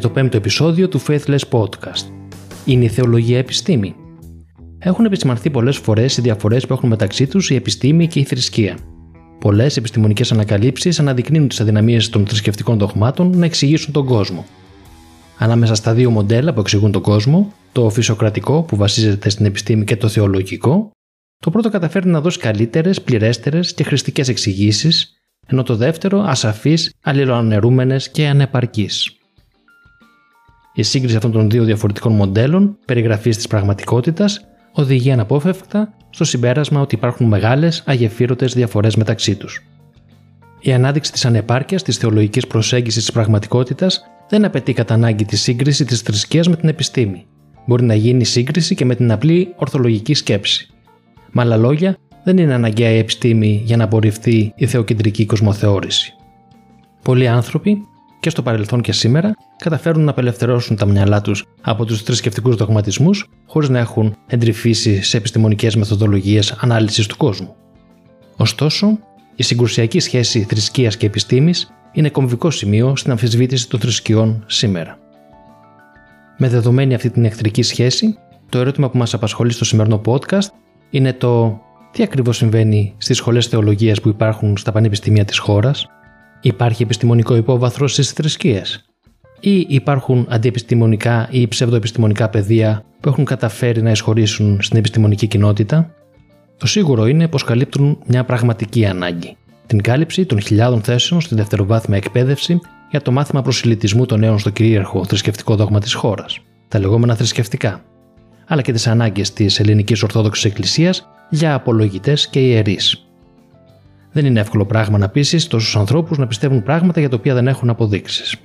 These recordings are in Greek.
το πέμπτο επεισόδιο του Faithless Podcast. Είναι η θεολογία επιστήμη. Έχουν επισημανθεί πολλές φορές οι διαφορές που έχουν μεταξύ τους η επιστήμη και η θρησκεία. Πολλές επιστημονικές ανακαλύψεις αναδεικνύουν τις αδυναμίες των θρησκευτικών δογμάτων να εξηγήσουν τον κόσμο. Ανάμεσα στα δύο μοντέλα που εξηγούν τον κόσμο, το φυσιοκρατικό που βασίζεται στην επιστήμη και το θεολογικό, το πρώτο καταφέρει να δώσει καλύτερες, πληρέστερες και χρηστικές εξηγήσεις, ενώ το δεύτερο ασαφείς, αλληλοανερούμενες και ανεπαρκείς. Η σύγκριση αυτών των δύο διαφορετικών μοντέλων περιγραφής της πραγματικότητας οδηγεί αναπόφευκτα στο συμπέρασμα ότι υπάρχουν μεγάλες αγεφύρωτες διαφορές μεταξύ τους. Η ανάδειξη της ανεπάρκειας της θεολογικής προσέγγισης της πραγματικότητας δεν απαιτεί κατά ανάγκη τη σύγκριση της θρησκείας με την επιστήμη. Μπορεί να γίνει σύγκριση και με την απλή ορθολογική σκέψη. Με άλλα λόγια, δεν είναι αναγκαία η επιστήμη για να απορριφθεί η θεοκεντρική κοσμοθεώρηση. Πολλοί άνθρωποι, και στο παρελθόν και σήμερα, καταφέρουν να απελευθερώσουν τα μυαλά τους από τους θρησκευτικούς δογματισμούς χωρίς να έχουν εντρυφήσει σε επιστημονικές μεθοδολογίες ανάλυσης του κόσμου. Ωστόσο, η συγκρουσιακή σχέση θρησκείας και επιστήμης είναι κομβικό σημείο στην αμφισβήτηση των θρησκειών σήμερα. Με δεδομένη αυτή την εχθρική σχέση, το ερώτημα που μας απασχολεί στο σημερινό podcast είναι το τι ακριβώς συμβαίνει στις σχολές θεολογίας που υπάρχουν στα πανεπιστήμια της χώρας, υπάρχει επιστημονικό υπόβαθρο στις θρησκείες; Ή υπάρχουν αντιεπιστημονικά ή ψευδοεπιστημονικά πεδία που έχουν καταφέρει να εισχωρήσουν στην επιστημονική κοινότητα; Το σίγουρο είναι πως καλύπτουν μια πραγματική ανάγκη. Την κάλυψη των χιλιάδων θέσεων στη δευτεροβάθμια εκπαίδευση για το μάθημα προσιλητισμού των νέων στο κυρίαρχο θρησκευτικό δόγμα της χώρας, τα λεγόμενα θρησκευτικά, αλλά και τις ανάγκες της ελληνικής Ορθόδοξης Εκκλησίας για απολογητές και ιερείς. Δεν είναι εύκολο πράγμα να πείσει τόσους ανθρώπους να πιστεύουν πράγματα για τα οποία δεν έχουν αποδείξεις.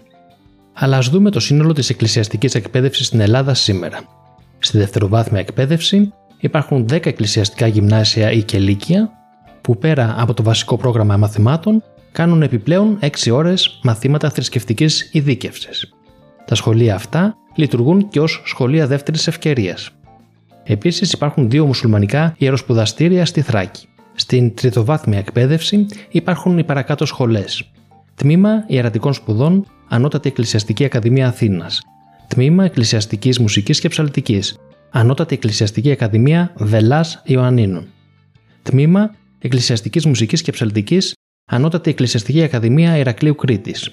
Αλλά ας δούμε το σύνολο της εκκλησιαστικής εκπαίδευσης στην Ελλάδα σήμερα. Στη δευτεροβάθμια εκπαίδευση υπάρχουν 10 εκκλησιαστικά γυμνάσια ή και λύκεια, που πέρα από το βασικό πρόγραμμα μαθημάτων κάνουν επιπλέον 6 ώρες μαθήματα θρησκευτικής ειδίκευσης. Τα σχολεία αυτά λειτουργούν και ως σχολεία δεύτερης ευκαιρίας. Επίσης υπάρχουν δύο μουσουλμανικά ιεροσπουδαστήρια στη Θράκη. Στην τριτοβάθμια εκπαίδευση υπάρχουν οι παρακάτω σχολές. Τμήμα Ιερατικών Σπουδών Ανώτατη Εκκλησιαστική Ακαδημία Αθήνας. Τμήμα Εκκλησιαστικής Μουσικής και Ψαλτικής. Ανώτατη Εκκλησιαστική Ακαδημία Βελάς Ιωαννίνων. Τμήμα Εκκλησιαστικής Μουσικής και Ψαλτικής Ανώτατη Εκκλησιαστική Ακαδημία Ηρακλείου Κρήτης.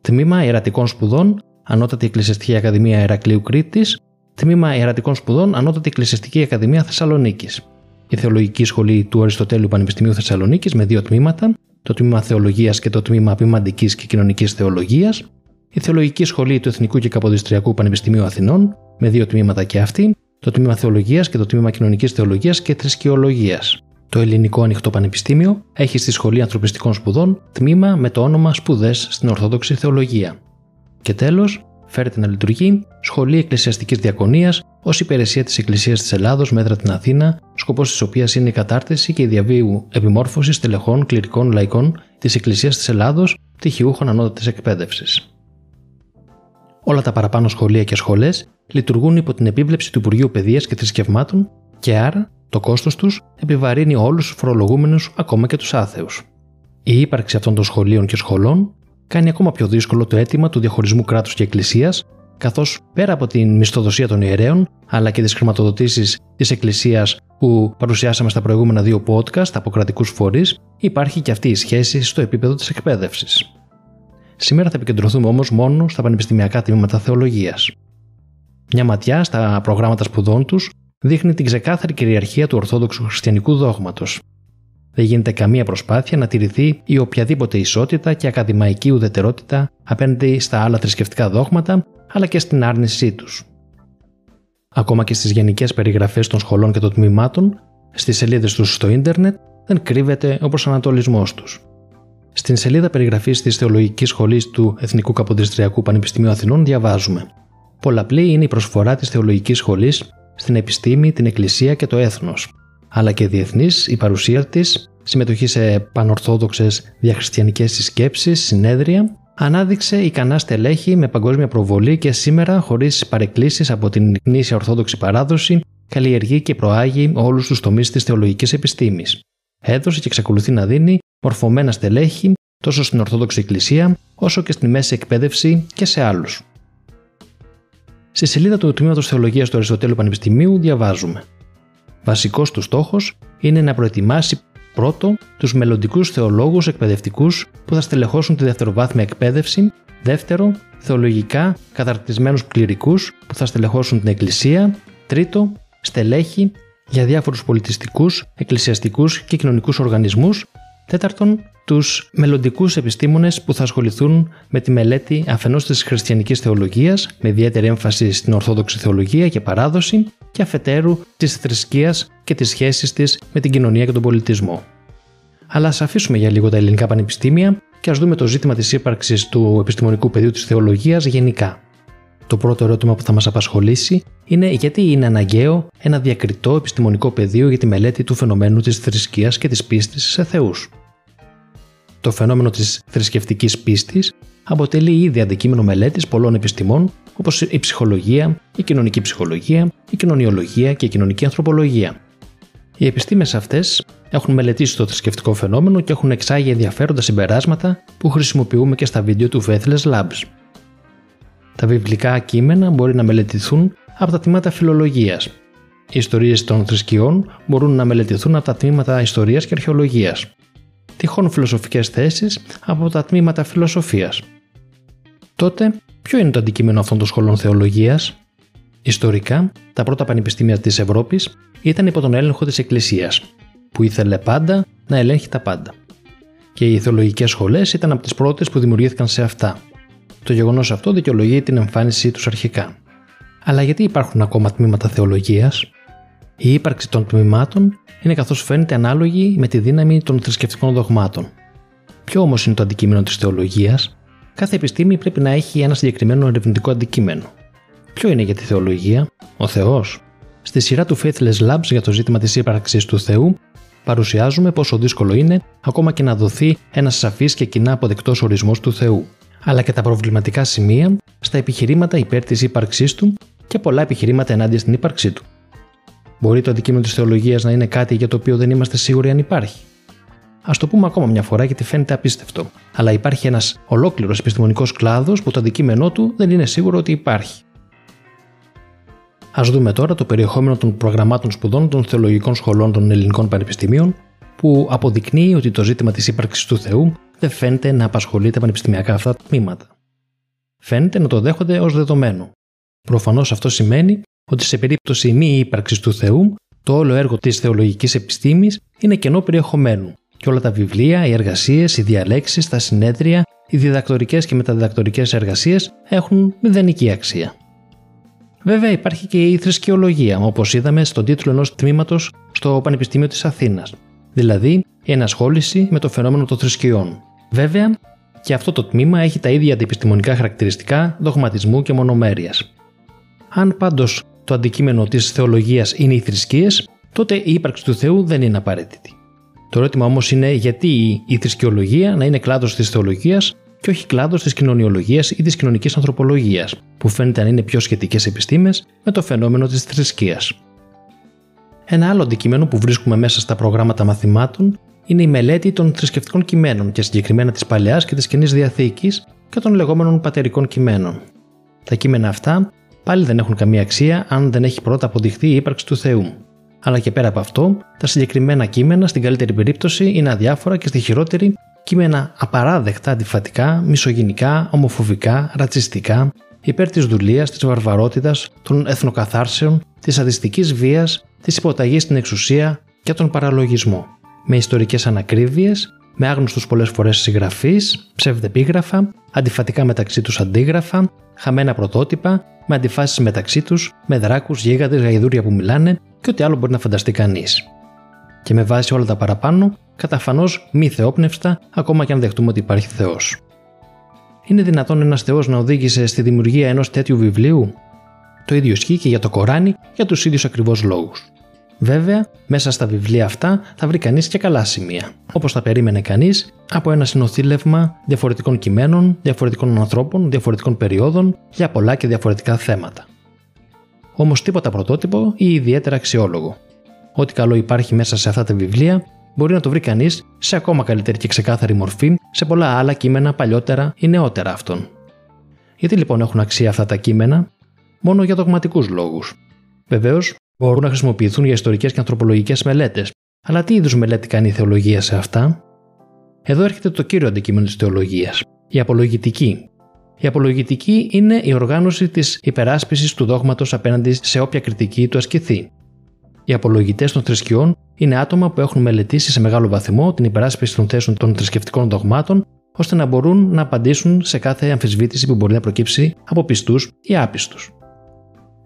Τμήμα Ιερατικών Σπουδών Ανώτατη Εκκλησιαστική Ακαδημία Ηρακλείου Κρήτης. Τμήμα Ιερατικών Σπουδών Ανώτατη Εκκλησιαστική Ακαδημία Θεσσαλονίκης. Η Θεολογική Σχολή του Αριστοτέλου Πανεπιστημίου Θεσσαλονίκης με δύο τμήματα, το τμήμα Θεολογίας και το τμήμα Ποιμαντικής και Κοινωνικής Θεολογίας. Η Θεολογική Σχολή του Εθνικού και Καποδιστριακού Πανεπιστημίου Αθηνών με δύο τμήματα και αυτή, το τμήμα Θεολογίας και το τμήμα Κοινωνικής Θεολογίας και Θρησκεολογίας. Το Ελληνικό Ανοιχτό Πανεπιστήμιο έχει στη Σχολή Ανθρωπιστικών Σπουδών τμήμα με το όνομα Σπουδές στην Ορθόδοξη Θεολογία. Και τέλος, φέρεται να λειτουργεί Σχολή Εκκλησιαστικής Διακονίας ως υπηρεσία της Εκκλησίας της Ελλάδος μέτρα την Αθήνα, σκοπός της οποίας είναι η κατάρτιση και η διαβίου επιμόρφωσης τελεχών κληρικών λαϊκών της Εκκλησίας της Ελλάδος, πτυχιούχων ανώτατης εκπαίδευσης. Όλα τα παραπάνω σχολεία και σχολές λειτουργούν υπό την επίβλεψη του Υπουργείου Παιδείας και Θρησκευμάτων και άρα το κόστος τους επιβαρύνει όλους τους φορολογούμενους, ακόμα και τους άθεους. Η ύπαρξη αυτών των σχολείων και σχολών κάνει ακόμα πιο δύσκολο το αίτημα του διαχωρισμού κράτους και εκκλησίας, καθώς πέρα από την μισθοδοσία των ιερέων, αλλά και τις χρηματοδοτήσεις της Εκκλησίας που παρουσιάσαμε στα προηγούμενα δύο podcast από κρατικούς φορείς, υπάρχει και αυτή η σχέση στο επίπεδο της εκπαίδευσης. Σήμερα θα επικεντρωθούμε όμως μόνο στα πανεπιστημιακά τμήματα θεολογίας. Μια ματιά στα προγράμματα σπουδών τους δείχνει την ξεκάθαρη κυριαρχία του Ορθόδοξου Χριστιανικού δόγματος. Δεν γίνεται καμία προσπάθεια να τηρηθεί η οποιαδήποτε ισότητα και ακαδημαϊκή ουδετερότητα απέναντι στα άλλα θρησκευτικά δόγματα, αλλά και στην άρνησή τους. Ακόμα και στις γενικές περιγραφές των σχολών και των τμήματων, στις σελίδες τους στο ίντερνετ, δεν κρύβεται ο προσανατολισμός τους. Στην σελίδα περιγραφής της Θεολογικής Σχολής του Εθνικού Καποδιστριακού Πανεπιστημίου Αθηνών διαβάζουμε: Πολλαπλή είναι η προσφορά της Θεολογικής Σχολής στην επιστήμη, την εκκλησία και το έθνος, αλλά και διεθνής η παρουσία της, συμμετοχή σε πανορθόδοξες διαχριστιανικές συσκέψεις, συνέδρια, ανάδειξε ικανά στελέχη με παγκόσμια προβολή και σήμερα, χωρίς παρεκκλήσεις από την γνήσια ορθόδοξη παράδοση, καλλιεργεί και προάγει όλους τους τομείς της θεολογικής επιστήμης. Έδωσε και εξακολουθεί να δίνει μορφωμένα στελέχη τόσο στην Ορθόδοξη Εκκλησία όσο και στη μέση εκπαίδευση και σε άλλους. Στη σελίδα του Τμήματος Θεολογίας του Αριστοτέλου Πανεπιστημίου διαβάζουμε. Βασικός του στόχος είναι να προετοιμάσει πρώτο τους μελλοντικούς θεολόγους εκπαιδευτικούς που θα στελεχώσουν τη δευτεροβάθμια εκπαίδευση, δεύτερο, θεολογικά καταρτισμένους κληρικούς που θα στελεχώσουν την Εκκλησία, τρίτο, στελέχη για διάφορους πολιτιστικούς, εκκλησιαστικούς και κοινωνικούς οργανισμούς, τέταρτον, τους μελλοντικούς επιστήμονες που θα ασχοληθούν με τη μελέτη αφενός της χριστιανικής θεολογίας, με ιδιαίτερη έμφαση στην ορθόδοξη θεολογία και παράδοση, και αφετέρου της θρησκείας και τις σχέσεις της με την κοινωνία και τον πολιτισμό. Αλλά ας αφήσουμε για λίγο τα ελληνικά πανεπιστήμια και ας δούμε το ζήτημα της ύπαρξης του επιστημονικού πεδίου της θεολογίας γενικά. Το πρώτο ερώτημα που θα μας απασχολήσει είναι γιατί είναι αναγκαίο ένα διακριτό επιστημονικό πεδίο για τη μελέτη του φαινομένου της θρησκείας και της πίστης σε Θεούς. Το φαινόμενο της θρησκευτικής πίστης αποτελεί ήδη αντικείμενο μελέτης πολλών επιστημών όπως η ψυχολογία, η κοινωνική ψυχολογία, η κοινωνιολογία και η κοινωνική ανθρωπολογία. Οι επιστήμες αυτές έχουν μελετήσει το θρησκευτικό φαινόμενο και έχουν εξάγει ενδιαφέροντα συμπεράσματα που χρησιμοποιούμε και στα βίντεο του Faithless Labs. Τα βιβλικά κείμενα μπορεί να μελετηθούν από τα τμήματα φιλολογίας. Οι ιστορίες των θρησκειών μπορούν να μελετηθούν από τα τμήματα ιστορίας και αρχαιολογίας τυχόν φιλοσοφικές θέσεις από τα τμήματα φιλοσοφίας. Τότε, ποιο είναι το αντικείμενο αυτών των σχολών θεολογίας; Ιστορικά, τα πρώτα πανεπιστήμια της Ευρώπης ήταν υπό τον έλεγχο της Εκκλησίας, που ήθελε πάντα να ελέγχει τα πάντα. Και οι θεολογικές σχολές ήταν από τις πρώτες που δημιουργήθηκαν σε αυτά. Το γεγονός αυτό δικαιολογεί την εμφάνισή τους αρχικά. Αλλά γιατί υπάρχουν ακόμα τμήματα θεολογίας; Η ύπαρξη των τμήματων είναι καθώς φαίνεται ανάλογη με τη δύναμη των θρησκευτικών δογμάτων. Ποιο όμως είναι το αντικείμενο της θεολογίας, κάθε επιστήμη πρέπει να έχει ένα συγκεκριμένο ερευνητικό αντικείμενο. Ποιο είναι για τη θεολογία, ο Θεός. Στη σειρά του Faithless Labs για το ζήτημα της ύπαρξης του Θεού, παρουσιάζουμε πόσο δύσκολο είναι ακόμα και να δοθεί ένας σαφής και κοινά αποδεκτός ορισμός του Θεού, αλλά και τα προβληματικά σημεία στα επιχειρήματα υπέρ της ύπαρξής του και πολλά επιχειρήματα ενάντια στην ύπαρξή του. Μπορεί το αντικείμενο της θεολογίας να είναι κάτι για το οποίο δεν είμαστε σίγουροι αν υπάρχει. Α το πούμε ακόμα μια φορά γιατί φαίνεται απίστευτο. Αλλά υπάρχει ένας ολόκληρος επιστημονικός κλάδος που το αντικείμενό του δεν είναι σίγουρο ότι υπάρχει. Α δούμε τώρα το περιεχόμενο των προγραμμάτων σπουδών των θεολογικών σχολών των ελληνικών πανεπιστημίων, που αποδεικνύει ότι το ζήτημα της ύπαρξης του Θεού δεν φαίνεται να απασχολεί τα πανεπιστημιακά αυτά τμήματα. Φαίνεται να το δέχονται ως δεδομένο. Προφανώς αυτό σημαίνει ότι σε περίπτωση μη ύπαρξης του Θεού, το όλο έργο της θεολογικής επιστήμης είναι κενό περιεχομένου και όλα τα βιβλία, οι εργασίες, οι διαλέξεις, τα συνέδρια, οι διδακτορικές και μεταδιδακτορικές εργασίες έχουν μηδενική αξία. Βέβαια υπάρχει και η θρησκεολογία, όπως είδαμε στον τίτλο ενός τμήματος στο Πανεπιστήμιο της Αθήνας, δηλαδή η ενασχόληση με το φαινόμενο των θρησκειών. Βέβαια, και αυτό το τμήμα έχει τα ίδια αντιπιστημονικά χαρακτηριστικά δογματισμού και μονομέρειας. Αν πάντως το αντικείμενο της θεολογίας είναι οι θρησκείες, τότε η ύπαρξη του Θεού δεν είναι απαραίτητη. Το ερώτημα όμως είναι γιατί η θρησκεολογία να είναι κλάδος της θεολογίας και όχι κλάδος της κοινωνιολογίας ή της κοινωνικής ανθρωπολογίας, που φαίνεται να είναι πιο σχετικές επιστήμες με το φαινόμενο της θρησκείας. Ένα άλλο αντικείμενο που βρίσκουμε μέσα στα προγράμματα μαθημάτων είναι η μελέτη των θρησκευτικών κειμένων και συγκεκριμένα της Παλαιάς και της Κοινή Διαθήκης και των λεγόμενων πατερικών κειμένων. Τα κείμενα αυτά πάλι δεν έχουν καμία αξία αν δεν έχει πρώτα αποδειχθεί η ύπαρξη του Θεού. Αλλά και πέρα από αυτό, τα συγκεκριμένα κείμενα στην καλύτερη περίπτωση είναι αδιάφορα και στη χειρότερη κείμενα απαράδεκτα αντιφατικά, μισογενικά, ομοφοβικά, ρατσιστικά, υπέρ της δουλεία, της βαρβαρότητας, των εθνοκαθάρσεων, της αδιστική βίας, τη υποταγή στην εξουσία και τον παραλογισμό. Με ιστορικές ανακρίβειες, με άγνωστους πολλές φορές συγγραφείς, ψευδεπίγραφα, αντιφατικά μεταξύ τους αντίγραφα, χαμένα πρωτότυπα, με αντιφάσεις μεταξύ τους, με δράκους, γίγαντες, γαϊδούρια που μιλάνε και ό,τι άλλο μπορεί να φανταστεί κανείς. Και με βάση όλα τα παραπάνω, καταφανώς μη θεόπνευστα, ακόμα και αν δεχτούμε ότι υπάρχει Θεός. Είναι δυνατόν ένας Θεός να οδήγησε στη δημιουργία ενός τέτοιου βιβλίου; Το ίδιο ισχύει και για το Κοράνι για τους ίδιους ακριβώς λόγους. Βέβαια, μέσα στα βιβλία αυτά θα βρει κανείς και καλά σημεία, όπως θα περίμενε κανείς από ένα συνοθήλευμα διαφορετικών κειμένων, διαφορετικών ανθρώπων, διαφορετικών περιόδων για πολλά και διαφορετικά θέματα. Όμως τίποτα πρωτότυπο ή ιδιαίτερα αξιόλογο. Ό,τι καλό υπάρχει μέσα σε αυτά τα βιβλία μπορεί να το βρει κανείς σε ακόμα καλύτερη και ξεκάθαρη μορφή σε πολλά άλλα κείμενα παλιότερα ή νεότερα αυτών. Γιατί λοιπόν έχουν αξία αυτά τα κείμενα, μόνο για δογματικούς λόγους. Βεβαίως, μπορούν να χρησιμοποιηθούν για ιστορικές και ανθρωπολογικές μελέτες, αλλά τι είδους μελέτη κάνει η θεολογία σε αυτά; Εδώ έρχεται το κύριο αντικείμενο της θεολογίας, η απολογητική. Η απολογητική είναι η οργάνωση της υπεράσπισης του δόγματος απέναντι σε όποια κριτική του ασκηθεί. Οι απολογητές των θρησκειών είναι άτομα που έχουν μελετήσει σε μεγάλο βαθμό την υπεράσπιση των θέσεων των θρησκευτικών δογμάτων, ώστε να μπορούν να απαντήσουν σε κάθε αμφισβήτηση που μπορεί να προκύψει από πιστούς ή άπιστους.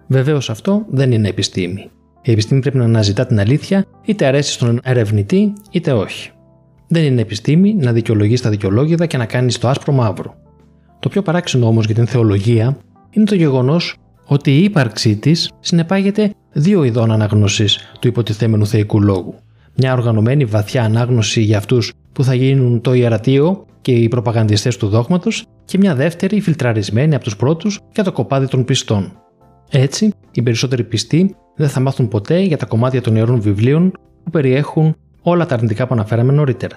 Βεβαίως αυτό δεν είναι επιστήμη. Η επιστήμη πρέπει να αναζητά την αλήθεια, είτε αρέσει στον ερευνητή, είτε όχι. Δεν είναι επιστήμη να δικαιολογείς τα δικαιολόγητα και να κάνεις το άσπρο μαύρο. Το πιο παράξενο όμως για την θεολογία είναι το γεγονός ότι η ύπαρξή της συνεπάγεται δύο ειδών αναγνώσης του υποτιθέμενου θεϊκού λόγου. Μια οργανωμένη βαθιά ανάγνωση για αυτούς που θα γίνουν το ιερατείο και οι προπαγανδιστές του δόγματος και μια δεύτερη φιλτραρισμένη από τους πρώτους για το κοπάδι των πιστών. Έτσι, οι περισσότεροι πιστοί δεν θα μάθουν ποτέ για τα κομμάτια των ιερών βιβλίων που περιέχουν όλα τα αρνητικά που αναφέραμε νωρίτερα.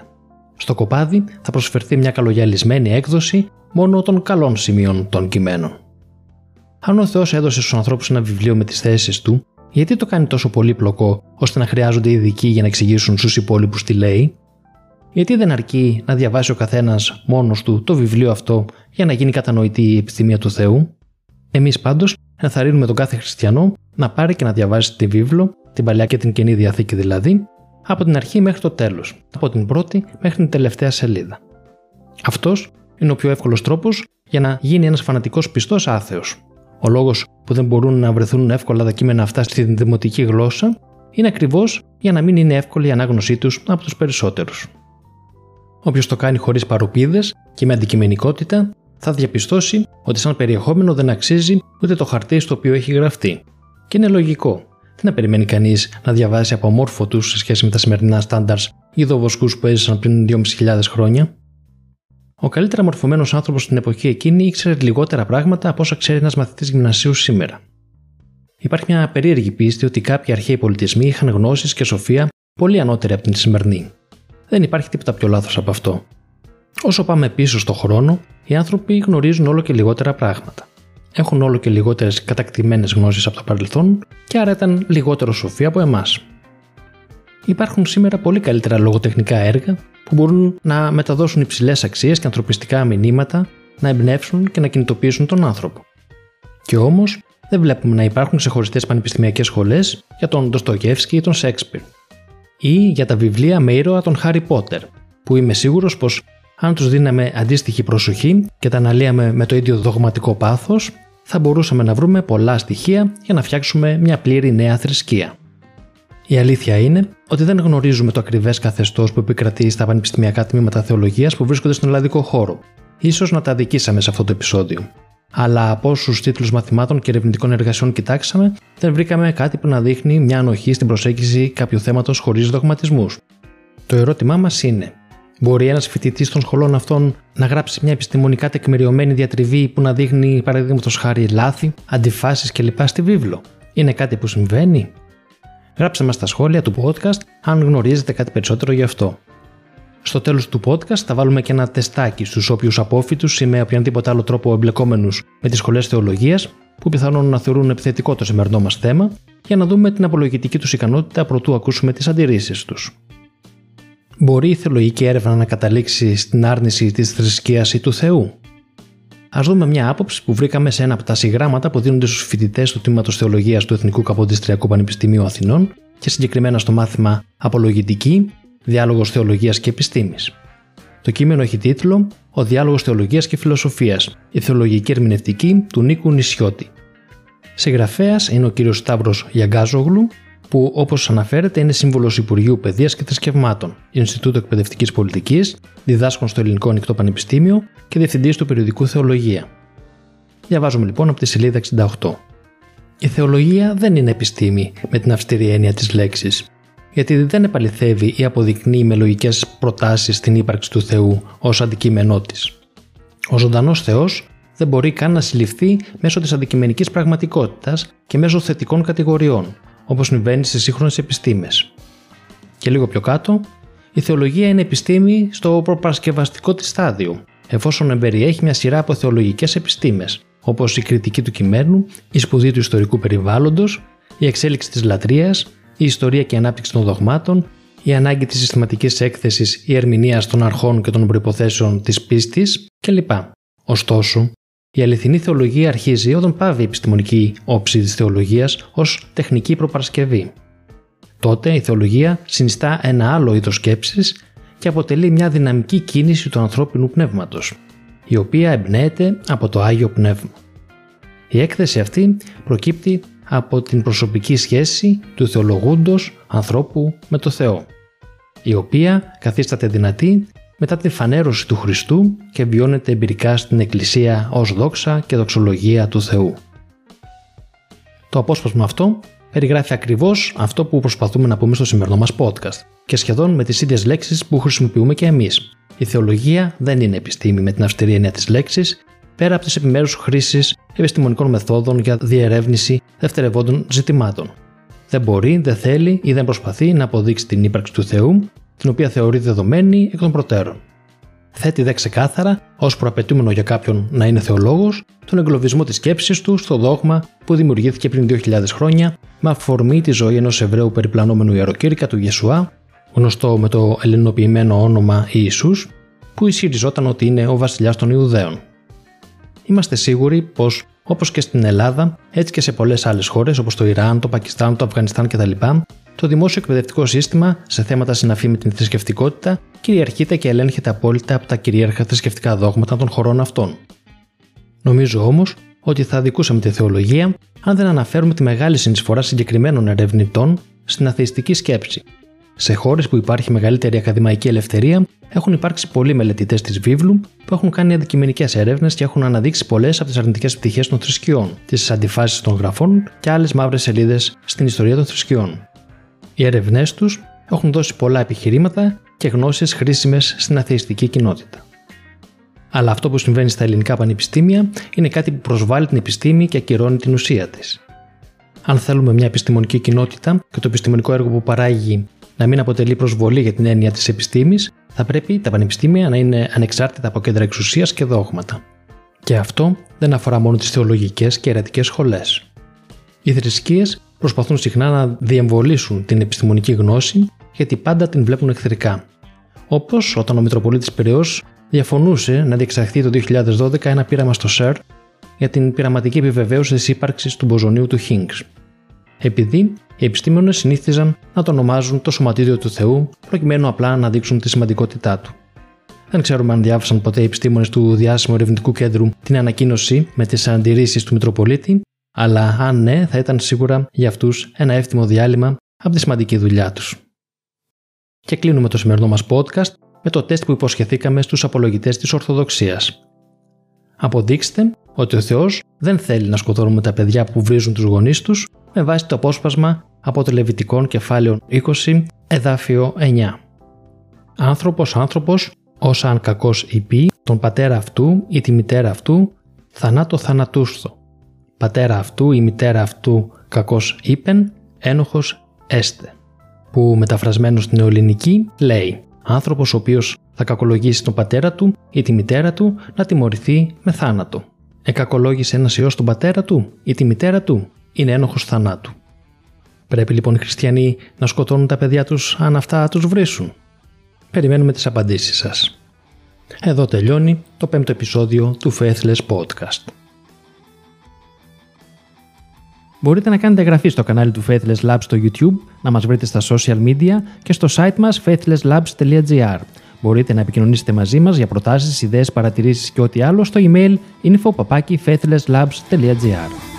Στο κοπάδι θα προσφερθεί μια καλογιαλισμένη έκδοση μόνο των καλών σημείων των κειμένων. Αν ο Θεός έδωσε στους ανθρώπους ένα βιβλίο με τις θέσεις του, γιατί το κάνει τόσο πολύπλοκο ώστε να χρειάζονται ειδικοί για να εξηγήσουν στους υπόλοιπους τι λέει, γιατί δεν αρκεί να διαβάσει ο καθένας μόνος του το βιβλίο αυτό για να γίνει κατανοητή η επιθυμία του Θεού; Εμείς πάντως ενθαρρύνουμε τον κάθε χριστιανό να πάρει και να διαβάσει τη βίβλο, την παλιά και την καινή διαθήκη δηλαδή, από την αρχή μέχρι το τέλος, από την πρώτη μέχρι την τελευταία σελίδα. Αυτός είναι ο πιο εύκολος τρόπος για να γίνει ένας φανατικός πιστός άθεος. Ο λόγος που δεν μπορούν να βρεθούν εύκολα τα κείμενα αυτά στη δημοτική γλώσσα είναι ακριβώς για να μην είναι εύκολη η ανάγνωσή τους από τους περισσότερους. Όποιος το κάνει χωρίς παροπίδες και με αντικειμενικότητα, θα διαπιστώσει ότι σαν περιεχόμενο δεν αξίζει ούτε το χαρτί στο οποίο έχει γραφτεί. Και είναι λογικό. Τι να περιμένει κανείς να διαβάσει από αμόρφωτου σε σχέση με τα σημερινά στάνταρς ειδοβοσκού που έζησαν πριν 2.500 χρόνια; Ο καλύτερα μορφωμένος άνθρωπος στην εποχή εκείνη ήξερε λιγότερα πράγματα από όσα ξέρει ένας μαθητής γυμνασίου σήμερα. Υπάρχει μια περίεργη πίστη ότι κάποιοι αρχαίοι πολιτισμοί είχαν γνώσεις και σοφία πολύ ανώτερη από την σημερινή. Δεν υπάρχει τίποτα πιο λάθος από αυτό. Όσο πάμε πίσω στο χρόνο, οι άνθρωποι γνωρίζουν όλο και λιγότερα πράγματα. Έχουν όλο και λιγότερες κατακτημένες γνώσεις από το παρελθόν και άρα ήταν λιγότερο σοφοί από εμάς. Υπάρχουν σήμερα πολύ καλύτερα λογοτεχνικά έργα που μπορούν να μεταδώσουν υψηλές αξίες και ανθρωπιστικά μηνύματα, να εμπνεύσουν και να κινητοποιήσουν τον άνθρωπο. Και όμως δεν βλέπουμε να υπάρχουν ξεχωριστές πανεπιστημιακές σχολές για τον Ντοστογεύσκη ή τον Σέξπιρ ή για τα βιβλία με ήρωα των Χάρι Πότερ, που είμαι σίγουρος πως αν τους δίναμε αντίστοιχη προσοχή και τα αναλύαμε με το ίδιο δογματικό πάθος, θα μπορούσαμε να βρούμε πολλά στοιχεία για να φτιάξουμε μια πλήρη νέα θρησκεία. Η αλήθεια είναι ότι δεν γνωρίζουμε το ακριβές καθεστώς που επικρατεί στα πανεπιστημιακά τμήματα θεολογίας που βρίσκονται στον ελλαδικό χώρο. σω να τα αδικήσαμε σε αυτό το επεισόδιο αλλά από όσους τίτλους μαθημάτων και ερευνητικών εργασιών κοιτάξαμε, δεν βρήκαμε κάτι που να δείχνει μια ανοχή στην προσέγγιση κάποιου θέματος χωρίς δογματισμούς. Το ερώτημά μας είναι, μπορεί ένας φοιτητής των σχολών αυτών να γράψει μια επιστημονικά τεκμηριωμένη διατριβή που να δείχνει, παραδείγματος χάρη, λάθη, αντιφάσεις κλπ. στη βίβλο. Είναι κάτι που συμβαίνει; Γράψτε μας στα σχόλια του podcast αν γνωρίζετε κάτι περισσότερο γι' αυτό. Στο τέλος του podcast θα βάλουμε και ένα τεστάκι στους όποιους απόφοιτους ή με οποιονδήποτε άλλο τρόπο εμπλεκόμενους με τις σχολές θεολογίας που πιθανόν να θεωρούν επιθετικό το σημερινό μας θέμα για να δούμε την απολογητική τους ικανότητα προτού ακούσουμε τις αντιρρήσεις τους. Μπορεί η θεολογική έρευνα να καταλήξει στην άρνηση της θρησκείας ή του Θεού; Α δούμε μια άποψη που βρήκαμε σε ένα από τα συγγράμματα που δίνονται στους φοιτητές του τμήματος Θεολογίας του Εθνικού Καποδιστριακού Πανεπιστημίου Αθηνών και συγκεκριμένα στο μάθημα Απολογητική Διάλογος Θεολογίας και Επιστήμης. Το κείμενο έχει τίτλο «Ο διάλογος Θεολογίας και Φιλοσοφίας, η θεολογική ερμηνευτική του Νίκου Νησιώτη». Συγγραφέας είναι ο κ. Σταύρος Γιαγκάζογλου, που όπως αναφέρεται είναι σύμβολο Υπουργείου Παιδείας και Θρησκευμάτων, Ινστιτούτο Εκπαιδευτικής Πολιτικής, διδάσκων στο Ελληνικό Ανοιχτό Πανεπιστήμιο και διευθυντής του περιοδικού Θεολογία. Διαβάζουμε λοιπόν από τη σελίδα 68. Η θεολογία δεν είναι επιστήμη με την αυστηρή έννοια της λέξης, γιατί δεν επαληθεύει ή αποδεικνύει με λογικές προτάσεις την ύπαρξη του Θεού ως αντικείμενό της. Ο ζωντανός Θεός δεν μπορεί καν να συλληφθεί μέσω της αντικειμενικής πραγματικότητας και μέσω θετικών κατηγοριών, όπως συμβαίνει στι σύγχρονες επιστήμες. Και λίγο πιο κάτω, η θεολογία είναι επιστήμη στο προπαρασκευαστικό της στάδιο, εφόσον εμπεριέχει μια σειρά από θεολογικές επιστήμες, όπως η κριτική του κειμένου, η σπουδή του ιστορικού περιβάλλοντος, η εξέλιξη της λατρείας, η ιστορία και η ανάπτυξη των δογμάτων, η ανάγκη της συστηματικής έκθεσης ή ερμηνεία των αρχών και των προποθέσεων της πίστης κλπ. Ωστόσο, η αληθινή θεολογία αρχίζει όταν πάβει η επιστημονική όψη της θεολογίας ως τεχνική προπαρασκευή. Τότε η θεολογία συνιστά ένα άλλο είδος σκέψης και αποτελεί μια δυναμική κίνηση του ανθρώπινου πνεύματος, η οποία εμπνέεται από το Άγιο Πνεύμα. Η έκθεση αυτή προκύπτει από την προσωπική σχέση του θεολογούντος ανθρώπου με το Θεό, η οποία καθίσταται δυνατή μετά τη φανέρωση του Χριστού και βιώνεται εμπειρικά στην Εκκλησία ως δόξα και δοξολογία του Θεού. Το απόσπασμα αυτό περιγράφει ακριβώς αυτό που προσπαθούμε να πούμε στο σημερινό μας podcast και σχεδόν με τις ίδιες λέξεις που χρησιμοποιούμε και εμείς. Η θεολογία δεν είναι επιστήμη με την αυστηρή έννοια της λέξης, πέρα από τις επιμέρους χρήσεις επιστημονικών μεθόδων για διερεύνηση δευτερευόντων ζητημάτων. Δεν μπορεί, δεν θέλει ή δεν προσπαθεί να αποδείξει την ύπαρξη του Θεού, την οποία θεωρεί δεδομένη εκ των προτέρων. Θέτει δε ξεκάθαρα, ως προαπαιτούμενο για κάποιον να είναι θεολόγος, τον εγκλωβισμό της σκέψης του στο δόγμα που δημιουργήθηκε πριν 2.000 χρόνια με αφορμή τη ζωή ενός Εβραίου περιπλανόμενου ιεροκήρυκα του Γεσουά, γνωστό με το ελληνοποιημένο όνομα Ιησούς, που ισχυριζόταν ότι είναι ο βασιλιάς των Ιουδαίων. Είμαστε σίγουροι πως, όπως και στην Ελλάδα, έτσι και σε πολλές άλλες χώρες όπως το Ιράν, το Πακιστάν, το Αφγανιστάν κτλ., το δημόσιο εκπαιδευτικό σύστημα σε θέματα συναφή με την θρησκευτικότητα κυριαρχείται και ελέγχεται απόλυτα από τα κυρίαρχα θρησκευτικά δόγματα των χωρών αυτών. Νομίζω όμως ότι θα αδικούσαμε τη θεολογία αν δεν αναφέρουμε τη μεγάλη συνεισφορά συγκεκριμένων ερευνητών στην αθεϊστική σκέψη. Σε χώρες που υπάρχει μεγαλύτερη ακαδημαϊκή ελευθερία, έχουν υπάρξει πολλοί μελετητές της βίβλου που έχουν κάνει αντικειμενικές έρευνες και έχουν αναδείξει πολλές από τις αρνητικές πτυχές των θρησκειών, τις αντιφάσεις των γραφών και άλλες μαύρες σελίδες στην ιστορία των θρησκειών. Οι έρευνέ τους έχουν δώσει πολλά επιχειρήματα και γνώσεις χρήσιμες στην αθεϊστική κοινότητα. Αλλά αυτό που συμβαίνει στα ελληνικά πανεπιστήμια είναι κάτι που προσβάλλει την επιστήμη και ακυρώνει την ουσία της. Αν θέλουμε μια επιστημονική κοινότητα και το επιστημονικό έργο που παράγει να μην αποτελεί προσβολή για την έννοια της επιστήμης, θα πρέπει τα πανεπιστήμια να είναι ανεξάρτητα από κέντρα εξουσίας και δόγματα. Και αυτό δεν αφορά μόνο τις θεολογικές και αιρετικέ σχολές. Οι θρησκείες προσπαθούν συχνά να διεμβολήσουν την επιστημονική γνώση γιατί πάντα την βλέπουν εχθρικά. Όπως όταν ο Μητροπολίτης Πυραιός διαφωνούσε να διεξαχθεί το 2012 ένα πείραμα στο ΣΕΡ για την πειραματική επιβεβαίωση της ύπαρξης του μποζονίου του Higgs. Επειδή οι επιστήμονες συνήθιζαν να το ονομάζουν το σωματίδιο του Θεού προκειμένου απλά να δείξουν τη σημαντικότητά του. Δεν ξέρουμε αν διάβασαν ποτέ οι επιστήμονες του Διάσημου Ερευνητικού Κέντρου την ανακοίνωση με τις αντιρρήσεις του Μητροπολίτη αλλά αν ναι, θα ήταν σίγουρα για αυτούς ένα εύθυμο διάλειμμα από τη σημαντική δουλειά τους. Και κλείνουμε το σημερινό μας podcast με το τεστ που υποσχεθήκαμε στους απολογητές της Ορθοδοξίας. Αποδείξτε ότι ο Θεός δεν θέλει να σκοτώνουμε τα παιδιά που βρίζουν τους γονείς τους με βάση το απόσπασμα από το Λεβιτικών κεφάλαιο 20, εδάφιο 9. Άνθρωπος άνθρωπος, όσα αν κακός υπεί, τον πατέρα αυτού ή τη μητέρα αυτού, θανάτο θανατούσθο πατέρα αυτού ή μητέρα αυτού κακός είπεν, ένοχος έστε. Που μεταφρασμένος στην νεοελληνική λέει άνθρωπος ο οποίος θα κακολογήσει τον πατέρα του ή τη μητέρα του να τιμωρηθεί με θάνατο. Εκακολόγησε ένας ιό τον πατέρα του ή τη μητέρα του, είναι ένοχος θανάτου. Πρέπει λοιπόν οι χριστιανοί να σκοτώνουν τα παιδιά τους αν αυτά τους βρίσουν. Περιμένουμε τις απαντήσεις σας. Εδώ τελειώνει το πέμπτο επεισόδιο του Faithless Podcast. Μπορείτε να κάνετε εγγραφή στο κανάλι του Faithless Labs στο YouTube, να μας βρείτε στα social media και στο site μας faithlesslabs.gr. Μπορείτε να επικοινωνήσετε μαζί μας για προτάσεις, ιδέες, παρατηρήσεις και ό,τι άλλο στο email info.faithlesslabs.gr.